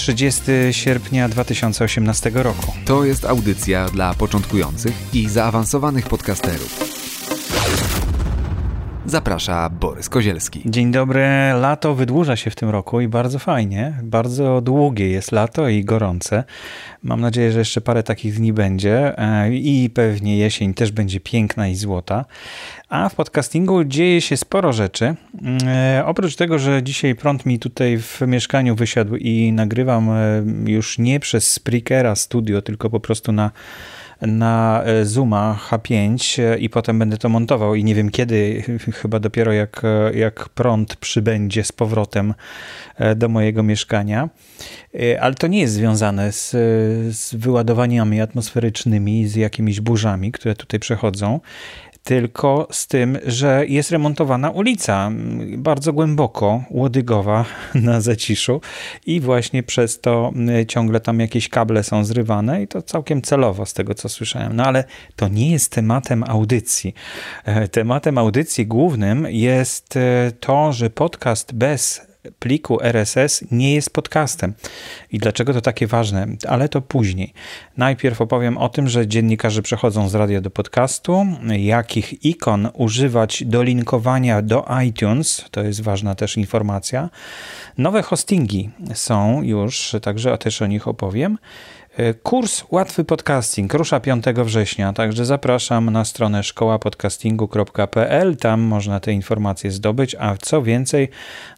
30 sierpnia 2018 roku. To jest audycja dla początkujących i zaawansowanych podcasterów. Zaprasza Borys Kozielski. Dzień dobry. Lato wydłuża się w tym roku i bardzo fajnie. Bardzo długie jest lato i gorące. Mam nadzieję, że jeszcze parę takich dni będzie e, i pewnie jesień też będzie piękna i złota. A w podcastingu dzieje się sporo rzeczy. E, oprócz tego, że dzisiaj prąd mi tutaj w mieszkaniu wysiadł i nagrywam e, już nie przez Spreakera studio, tylko po prostu na na e, Zooma H5 e, i potem będę to montował i nie wiem kiedy, chyba dopiero jak, e, jak prąd przybędzie z powrotem do mojego mieszkania. Ale to nie jest związane z, z wyładowaniami atmosferycznymi, z jakimiś burzami, które tutaj przechodzą tylko z tym, że jest remontowana ulica bardzo głęboko, łodygowa na zaciszu i właśnie przez to ciągle tam jakieś kable są zrywane i to całkiem celowo z tego co słyszałem. No ale to nie jest tematem audycji. E, tematem audycji głównym jest e, to, że podcast bez pliku RSS nie jest podcastem. I dlaczego to takie ważne? Ale to później. Najpierw opowiem o tym, że dziennikarze przechodzą z radia do podcastu, jakich ikon używać do linkowania do iTunes, to jest ważna też informacja. Nowe hostingi są już, także też o nich opowiem. E, kurs Łatwy Podcasting rusza 5 września, także zapraszam na stronę szkołapodcastingu.pl. Tam można te informacje zdobyć, a co więcej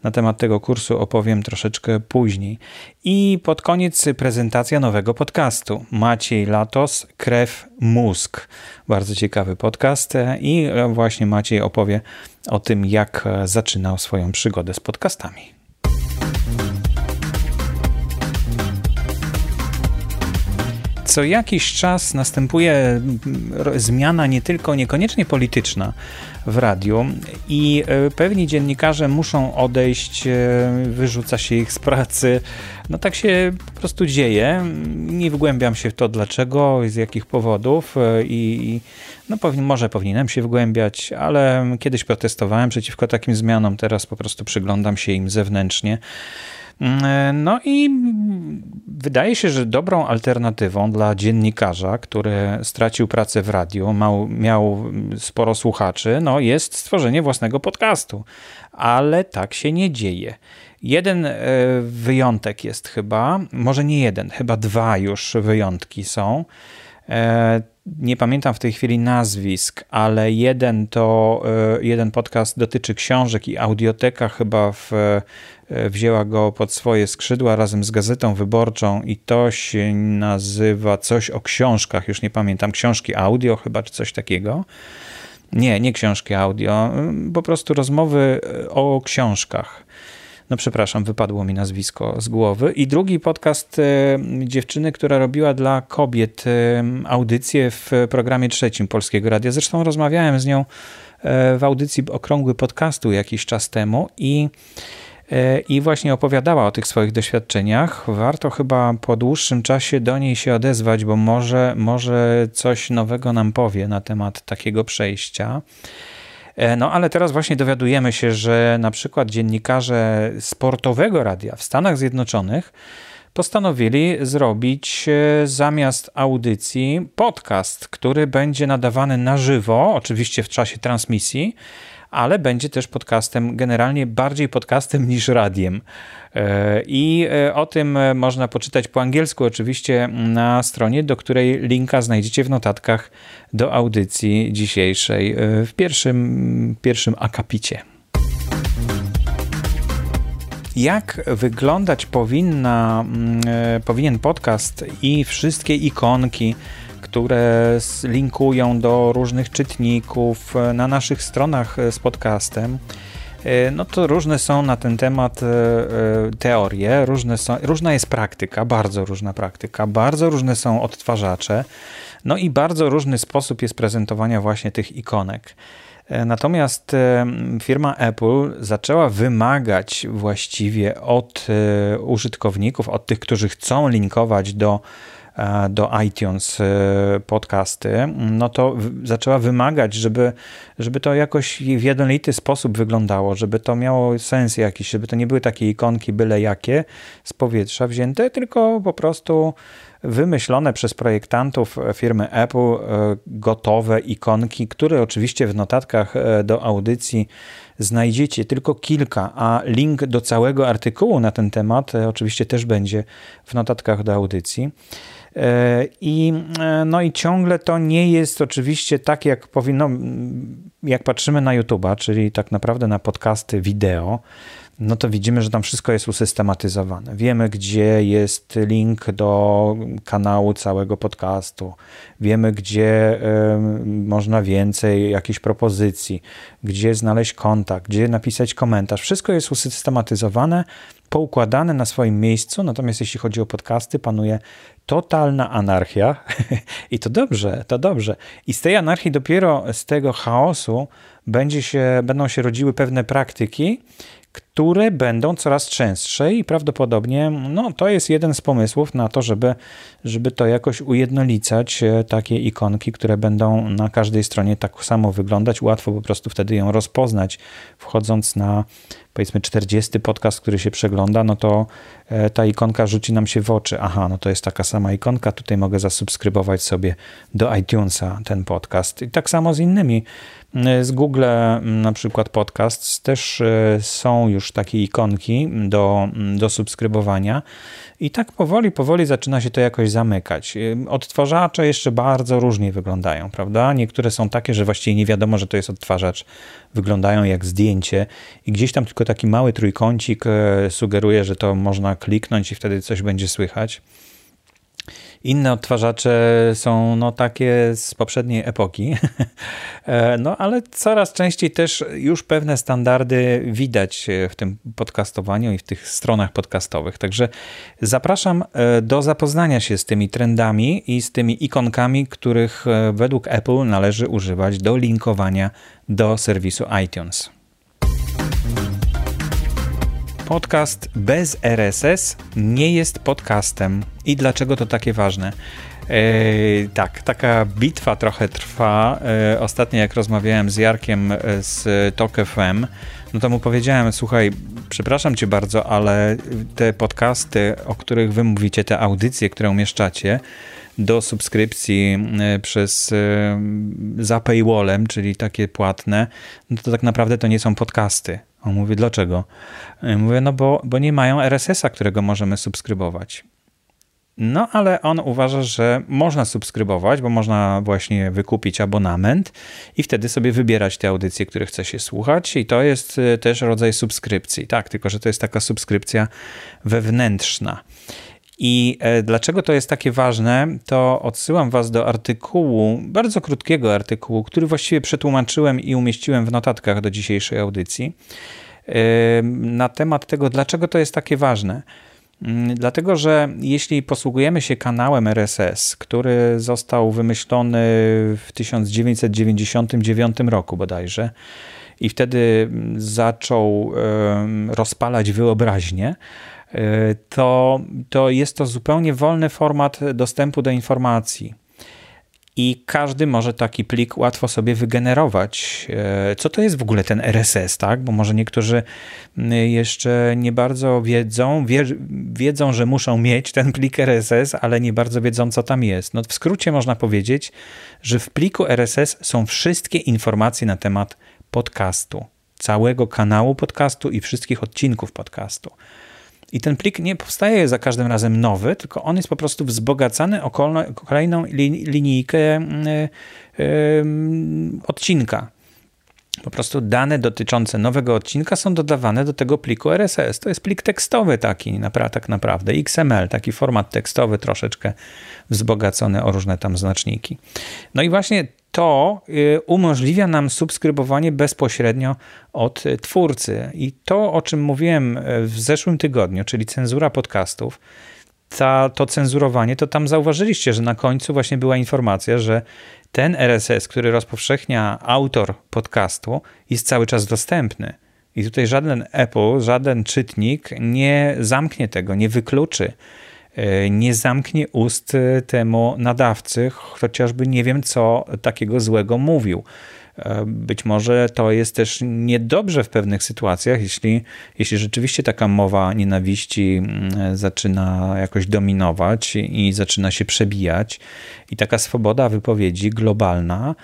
na temat tego kursu opowiem troszeczkę później. I pod koniec prezentacja nowego podcastu. Maciej Latos, Krew, Mózg. Bardzo ciekawy podcast i właśnie Maciej opowie o tym, jak zaczynał swoją przygodę z podcastami. Co jakiś czas następuje zmiana nie tylko niekoniecznie polityczna w radiu i e, pewni dziennikarze muszą odejść, e, wyrzuca się ich z pracy. No tak się po prostu dzieje. Nie wgłębiam się w to dlaczego, z jakich powodów e, i no może powinienem się wgłębiać, ale kiedyś protestowałem przeciwko takim zmianom, teraz po prostu przyglądam się im zewnętrznie. Mm, no i wydaje się, że dobrą alternatywą dla dziennikarza, który stracił pracę w radiu, miał, miał sporo słuchaczy, no jest stworzenie własnego podcastu. Ale tak się nie dzieje. Jeden e, wyjątek jest chyba, może nie jeden, chyba dwa już wyjątki są. E, nie pamiętam w tej chwili nazwisk, ale jeden to e, jeden podcast dotyczy książek i audioteka chyba w, e, wzięła go pod swoje skrzydła razem z gazetą wyborczą i to się nazywa coś o książkach, już nie pamiętam, książki audio chyba czy coś takiego. Nie, nie książki audio, po prostu rozmowy o książkach. No przepraszam, wypadło mi nazwisko z głowy. I drugi podcast e, dziewczyny, która robiła dla kobiet e, audycję w programie trzecim Polskiego Radia. Zresztą rozmawiałem z nią e, w audycji Okrągły Podcastu jakiś czas temu i i właśnie opowiadała o tych swoich doświadczeniach. Warto chyba po dłuższym czasie do niej się odezwać, bo może, może coś nowego nam powie na temat takiego przejścia. E, no ale teraz właśnie dowiadujemy się, że na przykład dziennikarze sportowego radia w Stanach Zjednoczonych postanowili zrobić e, zamiast audycji podcast, który będzie nadawany na żywo, oczywiście w czasie transmisji, ale będzie też podcastem, generalnie bardziej podcastem niż radiem. E, I e, o tym e, można poczytać po angielsku, oczywiście na stronie, do której linka znajdziecie w notatkach do audycji dzisiejszej w pierwszym, pierwszym akapicie. Jak wyglądać powinna, powinien podcast i wszystkie ikonki, które linkują do różnych czytników na naszych stronach z podcastem. no to różne są na ten temat teorie, różne są, różna jest praktyka, bardzo różna praktyka, bardzo różne są odtwarzacze, no i bardzo różny sposób jest prezentowania właśnie tych ikonek. E, natomiast e, firma Apple zaczęła wymagać właściwie od e, użytkowników, od tych, którzy chcą linkować do do iTunes podcasty, no to zaczęła wymagać, żeby, żeby to jakoś w jednolity sposób wyglądało, żeby to miało sens jakiś, żeby to nie były takie ikonki byle jakie z powietrza wzięte, tylko po prostu wymyślone przez projektantów firmy Apple e, gotowe ikonki, które oczywiście w notatkach e, do audycji znajdziecie tylko kilka, a link do całego artykułu na ten temat e, oczywiście też będzie w notatkach do audycji. I, no i ciągle to nie jest oczywiście tak, jak powinno, jak patrzymy na YouTube'a, czyli tak naprawdę na podcasty wideo no to widzimy, że tam wszystko jest usystematyzowane. Wiemy, gdzie jest link do kanału całego podcastu, wiemy, gdzie y, można więcej jakichś propozycji, gdzie znaleźć kontakt, gdzie napisać komentarz. Wszystko jest usystematyzowane, poukładane na swoim miejscu, natomiast jeśli chodzi o podcasty, panuje totalna anarchia i to dobrze, to dobrze. I z tej anarchii dopiero z tego chaosu będzie się, będą się rodziły pewne praktyki, które będą coraz częstsze i prawdopodobnie no, to jest jeden z pomysłów na to, żeby, żeby to jakoś ujednolicać, e, takie ikonki, które będą na każdej stronie tak samo wyglądać. Łatwo po prostu wtedy ją rozpoznać, wchodząc na powiedzmy 40 podcast, który się przegląda, no to e, ta ikonka rzuci nam się w oczy. Aha, no to jest taka sama ikonka, tutaj mogę zasubskrybować sobie do iTunesa ten podcast. I tak samo z innymi z Google na przykład podcast też e, są już takie ikonki do, do subskrybowania i tak powoli, powoli zaczyna się to jakoś zamykać. E, odtwarzacze jeszcze bardzo różnie wyglądają, prawda? Niektóre są takie, że właściwie nie wiadomo, że to jest odtwarzacz. Wyglądają jak zdjęcie i gdzieś tam tylko taki mały trójkącik e, sugeruje, że to można kliknąć i wtedy coś będzie słychać. Inne odtwarzacze są no, takie z poprzedniej epoki, e, no ale coraz częściej też już pewne standardy widać w tym podcastowaniu i w tych stronach podcastowych. Także zapraszam e, do zapoznania się z tymi trendami i z tymi ikonkami, których e, według Apple należy używać do linkowania do serwisu iTunes podcast bez RSS nie jest podcastem. I dlaczego to takie ważne? E, tak, taka bitwa trochę trwa. E, ostatnio jak rozmawiałem z Jarkiem e, z Talk FM, no to mu powiedziałem, słuchaj, przepraszam cię bardzo, ale te podcasty, o których wy mówicie, te audycje, które umieszczacie do subskrypcji przez za paywallem, czyli takie płatne, no to tak naprawdę to nie są podcasty. On mówi, dlaczego? Mówię, no bo, bo nie mają RSS-a, którego możemy subskrybować. No, ale on uważa, że można subskrybować, bo można właśnie wykupić abonament i wtedy sobie wybierać te audycje, które chce się słuchać, i to jest e, też rodzaj subskrypcji. Tak, tylko że to jest taka subskrypcja wewnętrzna. I e, dlaczego to jest takie ważne, to odsyłam Was do artykułu, bardzo krótkiego artykułu, który właściwie przetłumaczyłem i umieściłem w notatkach do dzisiejszej audycji, na temat tego, dlaczego to jest takie ważne. Mm, dlatego, że jeśli posługujemy się kanałem RSS, który został wymyślony w 1999 roku bodajże, i wtedy zaczął rozpalać wyobraźnię, E, to, to jest to zupełnie wolny format dostępu do informacji. I każdy może taki plik łatwo sobie wygenerować. E, co to jest w ogóle ten RSS, tak? Bo może niektórzy jeszcze nie bardzo wiedzą, wie, wiedzą, że muszą mieć ten plik RSS, ale nie bardzo wiedzą, co tam jest. No w skrócie można powiedzieć, że w pliku RSS są wszystkie informacje na temat podcastu, całego kanału podcastu i wszystkich odcinków podcastu. I ten plik nie powstaje za każdym razem nowy, tylko on jest po prostu wzbogacany o kolejną linijkę mm, odcinka. Po prostu dane dotyczące nowego odcinka są dodawane do tego pliku RSS. To jest plik tekstowy taki, tak naprawdę, XML, taki format tekstowy troszeczkę wzbogacony o różne tam znaczniki. No i właśnie to y, umożliwia nam subskrybowanie bezpośrednio od twórcy. I to, o czym mówiłem w zeszłym tygodniu, czyli cenzura podcastów, ta, to cenzurowanie, to tam zauważyliście, że na końcu właśnie była informacja, że ten RSS, który rozpowszechnia autor podcastu, jest cały czas dostępny. I tutaj żaden Apple, żaden czytnik nie zamknie tego, nie wykluczy, e, nie zamknie ust temu nadawcy, chociażby nie wiem, co takiego złego mówił. E, być może to jest też niedobrze w pewnych sytuacjach, jeśli, jeśli rzeczywiście taka mowa nienawiści mm, zaczyna jakoś dominować i zaczyna się przebijać, i taka swoboda wypowiedzi globalna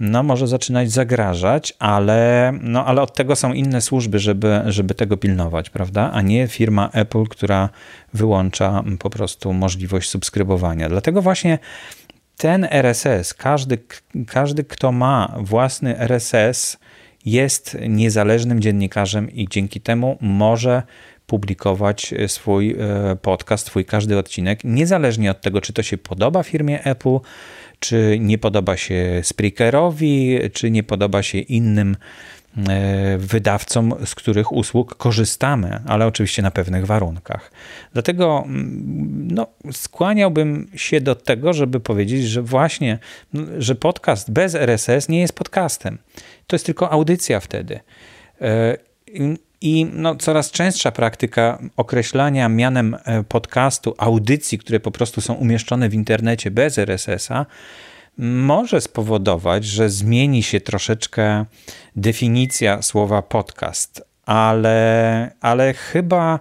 no, może zaczynać zagrażać, ale, no, ale od tego są inne służby, żeby, żeby tego pilnować, prawda? A nie firma Apple, która wyłącza po prostu możliwość subskrybowania. Dlatego właśnie ten RSS, każdy, każdy, kto ma własny RSS, jest niezależnym dziennikarzem i dzięki temu może publikować swój e, podcast, swój każdy odcinek, niezależnie od tego, czy to się podoba firmie Apple, czy nie podoba się Spreakerowi, czy nie podoba się innym E, wydawcom, z których usług korzystamy, ale oczywiście na pewnych warunkach. Dlatego mm, no, skłaniałbym się do tego, żeby powiedzieć, że właśnie, że podcast bez RSS nie jest podcastem. To jest tylko audycja wtedy. E, I no, coraz częstsza praktyka określania mianem e, podcastu audycji, które po prostu są umieszczone w internecie bez RSS-a, może spowodować, że zmieni się troszeczkę definicja słowa podcast, ale, ale chyba,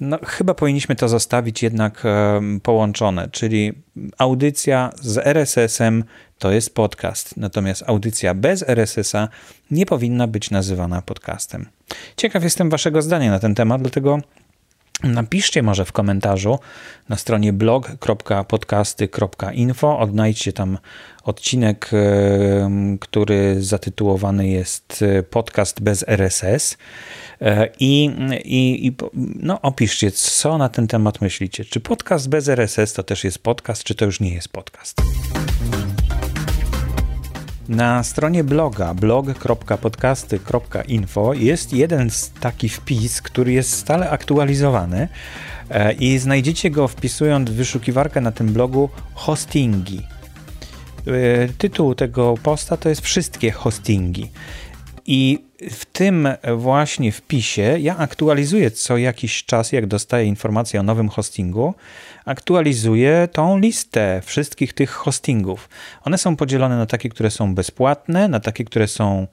no, chyba powinniśmy to zostawić jednak połączone, czyli audycja z RSS-em to jest podcast, natomiast audycja bez RSS-a nie powinna być nazywana podcastem. Ciekaw jestem Waszego zdania na ten temat, dlatego Napiszcie może w komentarzu na stronie blog.podcasty.info. Odnajdźcie tam odcinek, który zatytułowany jest e, Podcast bez RSS. E, I, i, i no, opiszcie, co na ten temat myślicie. Czy podcast bez RSS to też jest podcast, czy to już nie jest podcast? Na stronie bloga blog.podcasty.info jest jeden taki wpis, który jest stale aktualizowany e, i znajdziecie go wpisując w wyszukiwarkę na tym blogu hostingi. E, tytuł tego posta to jest wszystkie hostingi. I w tym właśnie wpisie ja aktualizuję co jakiś czas, jak dostaję informację o nowym hostingu, aktualizuję tą listę wszystkich tych hostingów. One są podzielone na takie, które są bezpłatne, na takie, które są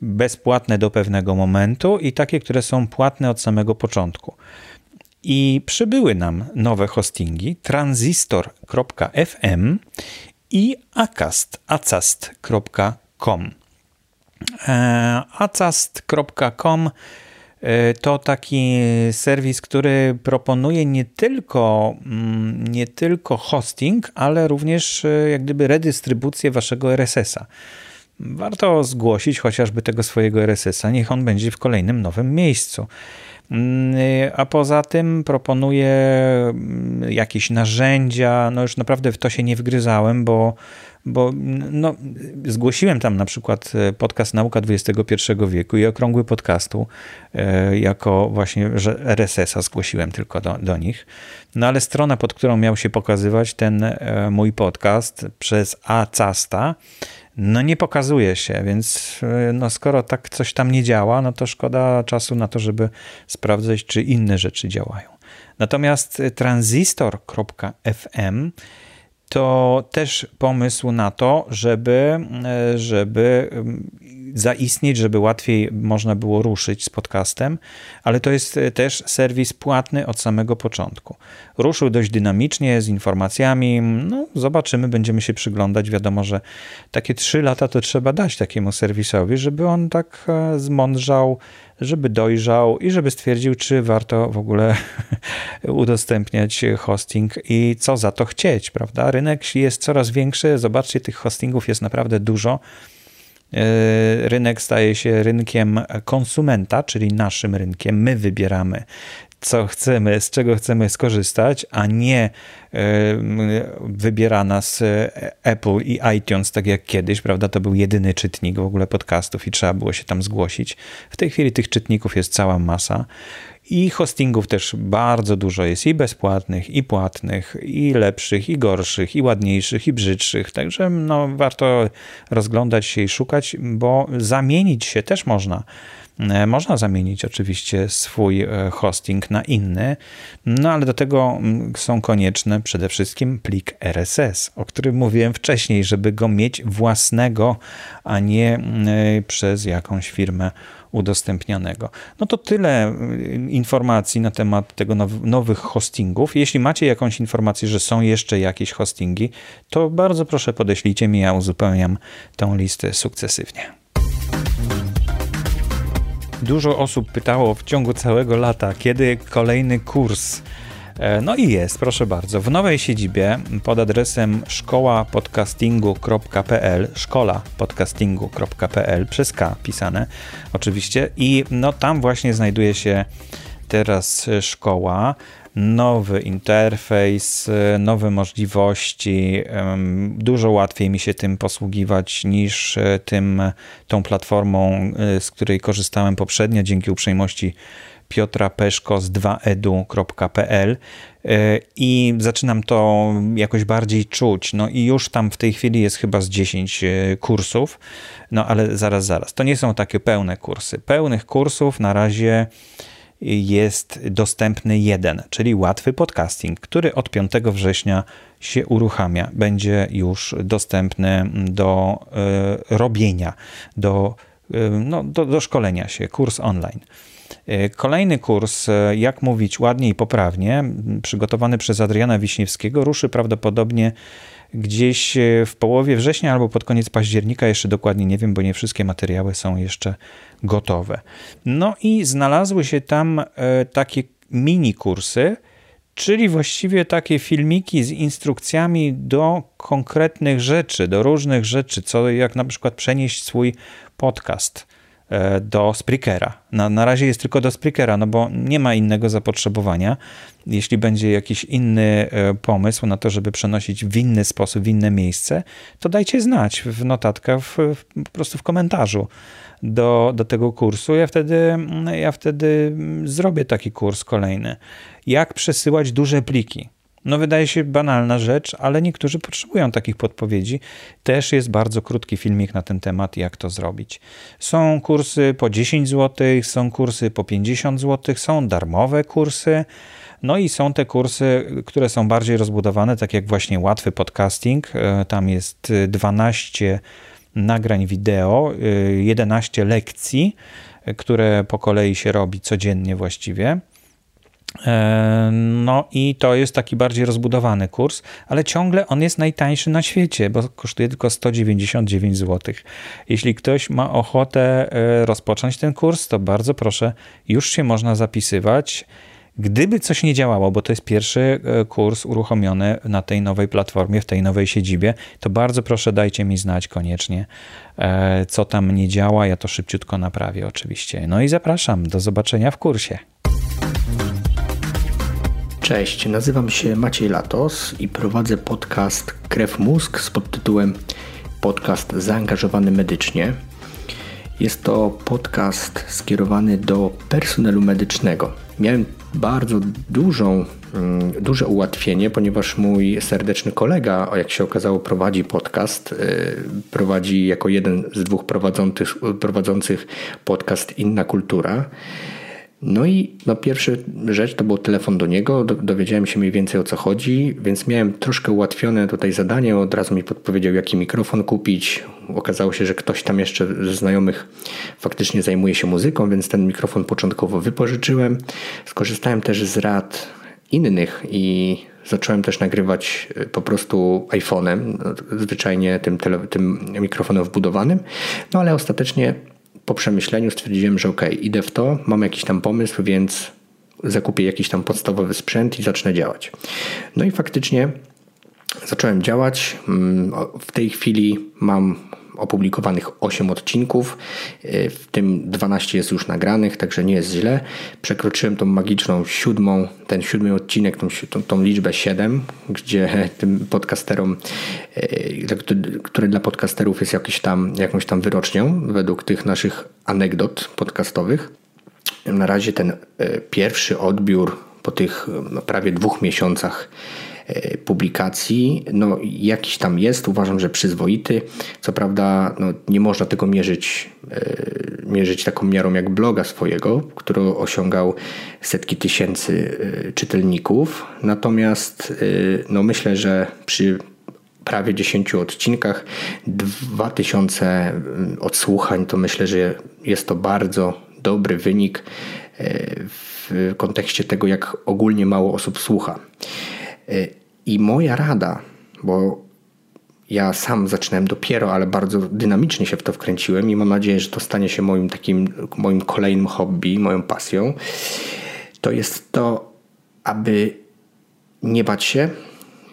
bezpłatne do pewnego momentu i takie, które są płatne od samego początku. I przybyły nam nowe hostingi transistor.fm i acast, acast.com. E, acast.com e, to taki serwis, który proponuje nie tylko, mm, nie tylko hosting, ale również e, jak gdyby redystrybucję waszego RSS-a. Warto zgłosić chociażby tego swojego RSS-a, niech on będzie w kolejnym nowym miejscu. Mm, a poza tym proponuję mm, jakieś narzędzia. No już naprawdę w to się nie wgryzałem, bo bo no, zgłosiłem tam na przykład e, podcast Nauka XXI wieku i okrągły podcastu e, jako właśnie, RSS-a zgłosiłem tylko do, do nich. No ale strona, pod którą miał się pokazywać ten e, mój podcast przez Acasta, no nie pokazuje się, więc no skoro tak coś tam nie działa, no to szkoda czasu na to, żeby sprawdzać, czy inne rzeczy działają. Natomiast transistor.fm to też pomysł na to, żeby, e, żeby mm, zaistnieć, żeby łatwiej można było ruszyć z podcastem, ale to jest e, też serwis płatny od samego początku. Ruszył dość dynamicznie z informacjami. No, zobaczymy, będziemy się przyglądać. Wiadomo, że takie trzy lata to trzeba dać takiemu serwisowi, żeby on tak e, zmądrzał, żeby dojrzał i żeby stwierdził, czy warto w ogóle udostępniać hosting i co za to chcieć, prawda? Rynek jest coraz większy, zobaczcie, tych hostingów jest naprawdę dużo. rynek staje się rynkiem konsumenta, czyli naszym rynkiem. My wybieramy, co chcemy, z czego chcemy skorzystać, a nie wybiera nas Apple i iTunes, tak jak kiedyś, prawda? To był jedyny czytnik w ogóle podcastów i trzeba było się tam zgłosić. W tej chwili tych czytników jest cała masa. I hostingów też bardzo dużo jest i bezpłatnych, i płatnych, i lepszych, i gorszych, i ładniejszych, i brzydszych. Także no, warto rozglądać się i szukać, bo zamienić się też można. E, można zamienić oczywiście swój e, hosting na inny, no ale do tego mm, są konieczne przede wszystkim plik RSS, o którym mówiłem wcześniej, żeby go mieć własnego, a nie mm, e, przez jakąś firmę udostępnianego. No to tyle mm, informacji na temat tego now nowych hostingów. Jeśli macie jakąś informację, że są jeszcze jakieś hostingi, to bardzo proszę podeślijcie mi, ja uzupełniam tą listę sukcesywnie. Dużo osób pytało w ciągu całego lata, kiedy kolejny kurs. E, no i jest, proszę bardzo. W nowej siedzibie pod adresem szkołapodcastingu.pl, szkolapodcastingu.pl przez K pisane oczywiście i no tam właśnie znajduje się teraz szkoła nowy interfejs, nowe możliwości. Dużo łatwiej mi się tym posługiwać niż e, tym, tą platformą, e, z której korzystałem poprzednio dzięki uprzejmości Piotra Peszko z 2edu.pl e, i zaczynam to jakoś bardziej czuć. No i już tam w tej chwili jest chyba z 10 kursów, no ale zaraz, zaraz. To nie są takie pełne kursy. Pełnych kursów na razie jest dostępny jeden, czyli łatwy podcasting, który od 5 września się uruchamia. Będzie już dostępny do y, robienia, do, y, no, do, do szkolenia się, kurs online. E, kolejny kurs, jak mówić ładnie i poprawnie, przygotowany przez Adriana Wiśniewskiego, ruszy prawdopodobnie gdzieś w połowie września albo pod koniec października, jeszcze dokładnie nie wiem, bo nie wszystkie materiały są jeszcze gotowe. No i znalazły się tam e, takie mini kursy, czyli właściwie takie filmiki z instrukcjami do konkretnych rzeczy, do różnych rzeczy, co jak na przykład przenieść swój podcast e, do Spreakera. Na, na razie jest tylko do Spreakera, no bo nie ma innego zapotrzebowania. Jeśli będzie jakiś inny e, pomysł na to, żeby przenosić w inny sposób, w inne miejsce, to dajcie znać w notatkach, w, w, po prostu w komentarzu do, do tego kursu. Ja wtedy, ja wtedy zrobię taki kurs kolejny. Jak przesyłać duże pliki? No, wydaje się banalna rzecz, ale niektórzy potrzebują takich podpowiedzi. Też jest bardzo krótki filmik na ten temat, jak to zrobić. Są kursy po 10 zł, są kursy po 50 zł, są darmowe kursy. No i są te kursy, które są bardziej rozbudowane, tak jak właśnie łatwy podcasting. E, tam jest 12 nagrań wideo, 11 y, lekcji, które po kolei się robi codziennie właściwie. E, no i to jest taki bardziej rozbudowany kurs, ale ciągle on jest najtańszy na świecie, bo kosztuje tylko 199 zł. Jeśli ktoś ma ochotę e, rozpocząć ten kurs, to bardzo proszę, już się można zapisywać. Gdyby coś nie działało, bo to jest pierwszy e, kurs uruchomiony na tej nowej platformie, w tej nowej siedzibie, to bardzo proszę dajcie mi znać koniecznie, co tam nie działa. Ja to szybciutko naprawię oczywiście. No i zapraszam, do zobaczenia w kursie. Cześć, nazywam się Maciej Latos i prowadzę podcast Krew Mózg z podtytułem Podcast zaangażowany medycznie. Jest to podcast skierowany do personelu medycznego. Miałem bardzo dużą, mm, duże ułatwienie, ponieważ mój serdeczny kolega, jak się okazało, prowadzi podcast. Y, prowadzi jako jeden z dwóch prowadzących, prowadzących podcast Inna Kultura. No i no, pierwsza rzecz to był telefon do niego, dowiedziałem się mniej więcej o co chodzi, więc miałem troszkę ułatwione tutaj zadanie, od razu mi podpowiedział jaki mikrofon kupić. Okazało się, że ktoś tam jeszcze ze znajomych faktycznie zajmuje się muzyką, więc ten mikrofon początkowo wypożyczyłem. Skorzystałem też z rad innych i zacząłem też nagrywać e, po prostu iPhone'em, no, zwyczajnie tym, tele, tym mikrofonem wbudowanym, no ale ostatecznie po przemyśleniu stwierdziłem, że ok, idę w to, mam jakiś tam pomysł, więc zakupię jakiś tam podstawowy sprzęt i zacznę działać. No i faktycznie zacząłem działać. Mm, w tej chwili mam opublikowanych 8 odcinków, w tym 12 jest już nagranych, także nie jest źle. Przekroczyłem tą magiczną siódmą, ten siódmy odcinek, tą, tą, tą liczbę 7, gdzie tym podcasterom, które dla podcasterów jest jakiś tam, jakąś tam wyrocznią według tych naszych anegdot podcastowych. Na razie ten pierwszy odbiór po tych no, prawie dwóch miesiącach e, publikacji, no jakiś tam jest, uważam, że przyzwoity. Co prawda no, nie można tego mierzyć, e, mierzyć taką miarą jak bloga swojego, który osiągał setki tysięcy e, czytelników. Natomiast no, myślę, że przy prawie 10 odcinkach, 2000 odsłuchań, to myślę, że jest to bardzo dobry wynik w kontekście tego, jak ogólnie mało osób słucha. E, I moja rada, bo ja sam zaczynałem dopiero, ale bardzo dynamicznie się w to wkręciłem i mam nadzieję, że to stanie się moim takim, moim kolejnym hobby, moją pasją, to jest to, aby nie bać się,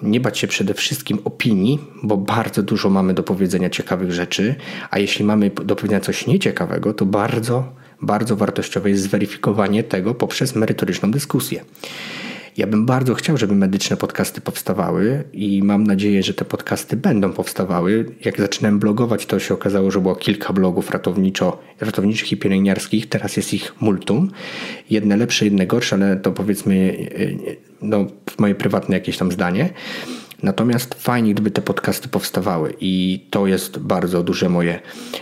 nie bać się przede wszystkim opinii, bo bardzo dużo mamy do powiedzenia ciekawych rzeczy, a jeśli mamy do powiedzenia coś nieciekawego, to bardzo bardzo wartościowe jest zweryfikowanie tego poprzez merytoryczną dyskusję. Ja bym bardzo chciał, żeby medyczne podcasty powstawały i mam nadzieję, że te podcasty będą powstawały. Jak zaczynałem blogować, to się okazało, że było kilka blogów ratowniczo, ratowniczych i pielęgniarskich. Teraz jest ich multum. Jedne lepsze, jedne gorsze, ale to powiedzmy no, moje prywatne jakieś tam zdanie. Natomiast fajnie, gdyby te podcasty powstawały i to jest bardzo duże moje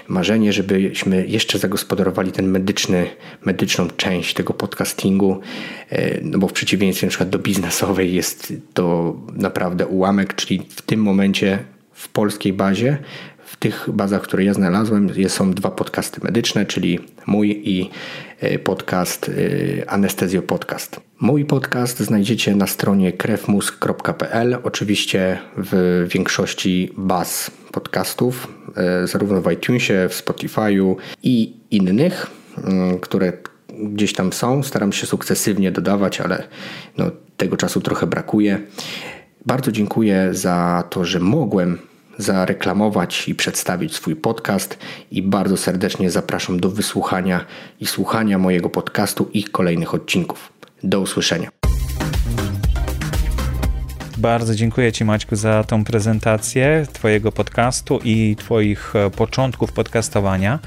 marzenie, żebyśmy jeszcze zagospodarowali ten medyczny, medyczną część tego podcastingu, e, no bo w przeciwieństwie na przykład do biznesowej jest to naprawdę ułamek, czyli w tym momencie w polskiej bazie w tych bazach, które ja znalazłem, są dwa podcasty medyczne, czyli mój i podcast e, Anestezjo Podcast. Mój podcast znajdziecie na stronie krewmusk.pl, oczywiście w większości baz podcastów, e, zarówno w iTunesie, w Spotify'u i innych, mm, które gdzieś tam są. Staram się sukcesywnie dodawać, ale no, tego czasu trochę brakuje. Bardzo dziękuję za to, że mogłem zareklamować i przedstawić swój podcast i bardzo serdecznie zapraszam do wysłuchania i słuchania mojego podcastu i kolejnych odcinków. Do usłyszenia. Bardzo dziękuję Ci Maćku za tą prezentację Twojego podcastu i Twoich e, początków podcastowania.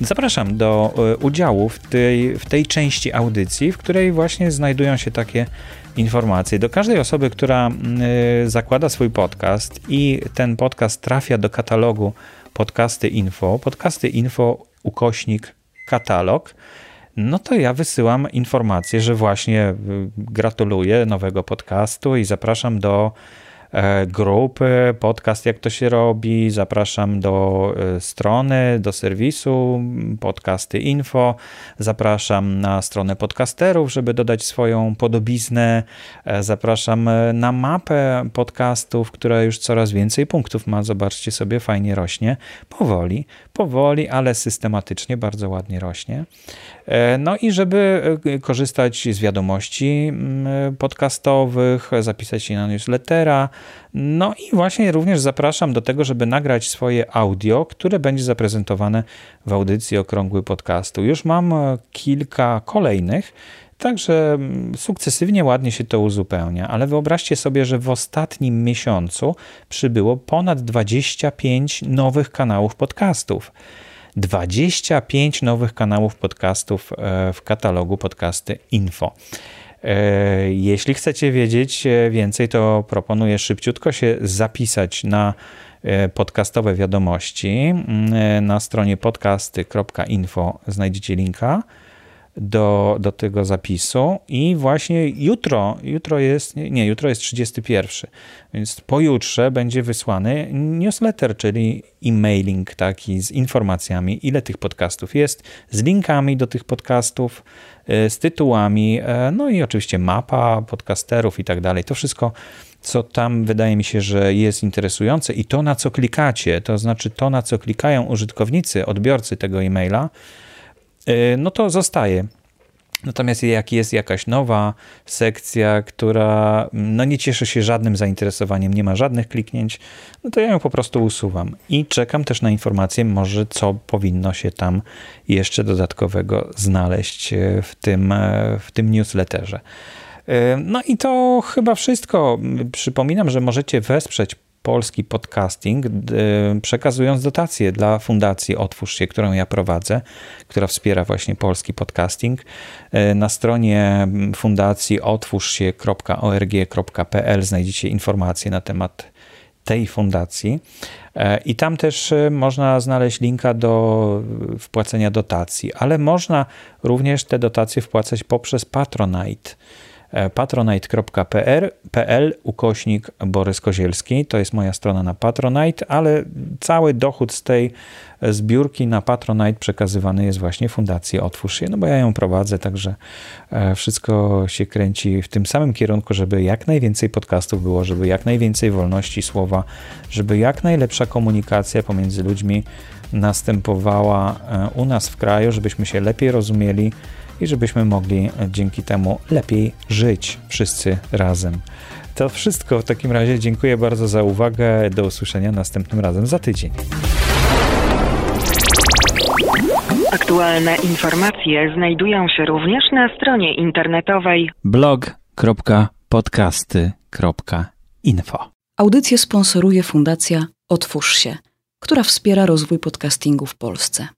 Zapraszam do e, udziału w tej, w tej części audycji, w której właśnie znajdują się takie informacje. Do każdej osoby, która y, zakłada swój podcast i ten podcast trafia do katalogu podcasty info, podcasty info ukośnik katalog, no to ja wysyłam informację, że właśnie gratuluję nowego podcastu i zapraszam do E, grupy, podcast jak to się robi, zapraszam do e, strony, do serwisu podcasty info, zapraszam na stronę podcasterów, żeby dodać swoją podobiznę, e, zapraszam na mapę podcastów, która już coraz więcej punktów ma, zobaczcie sobie, fajnie rośnie, powoli, powoli, ale systematycznie, bardzo ładnie rośnie. No i żeby korzystać z wiadomości podcastowych, zapisać się na newslettera, no i właśnie również zapraszam do tego, żeby nagrać swoje audio, które będzie zaprezentowane w audycji Okrągły Podcastu. Już mam e, kilka kolejnych, Także mm, sukcesywnie ładnie się to uzupełnia, ale wyobraźcie sobie, że w ostatnim miesiącu przybyło ponad 25 nowych kanałów podcastów. 25 nowych kanałów podcastów e, w katalogu podcasty Info. E, jeśli chcecie wiedzieć e, więcej, to proponuję szybciutko się zapisać na podcastowe wiadomości. Mm, na stronie podcasty.info znajdziecie linka do, do tego zapisu i właśnie jutro, jutro jest, nie, jutro jest 31, więc pojutrze będzie wysłany newsletter, czyli e-mailing taki z informacjami, ile tych podcastów jest, z linkami do tych podcastów, e, z tytułami, e, no i oczywiście mapa podcasterów i tak dalej. To wszystko co tam wydaje mi się, że jest interesujące i to, na co klikacie, to znaczy to, na co klikają użytkownicy, odbiorcy tego e-maila, no to zostaje. Natomiast jak jest jakaś nowa sekcja, która no nie cieszy się żadnym zainteresowaniem, nie ma żadnych kliknięć, no to ja ją po prostu usuwam. I czekam też na informację, może co powinno się tam jeszcze dodatkowego znaleźć e, w tym, e, w tym newsletterze. E, no i to chyba wszystko. Przypominam, że możecie wesprzeć polski podcasting, przekazując dotacje dla fundacji Otwórz się, którą ja prowadzę, która wspiera właśnie polski podcasting. E, na stronie fundacji otwórzsie.org.pl znajdziecie informacje na temat tej fundacji. E, I tam też e, można znaleźć linka do wpłacenia dotacji, ale można również te dotacje wpłacać poprzez Patronite. E, patronite.pl ukośnik Borys Kozielski. To jest moja strona na Patronite, ale cały dochód z tej zbiórki na Patronite przekazywany jest właśnie Fundacji Otwórz się, no bo ja ją prowadzę, także e, wszystko się kręci w tym samym kierunku, żeby jak najwięcej podcastów było, żeby jak najwięcej wolności słowa, żeby jak najlepsza komunikacja pomiędzy ludźmi następowała e, u nas w kraju, żebyśmy się lepiej rozumieli, i żebyśmy mogli dzięki temu lepiej żyć wszyscy razem. To wszystko w takim razie. Dziękuję bardzo za uwagę. Do usłyszenia następnym razem za tydzień. Aktualne informacje znajdują się również na stronie internetowej blog.podcasty.info. Audycję sponsoruje Fundacja Otwórz się, która wspiera rozwój podcastingu w Polsce.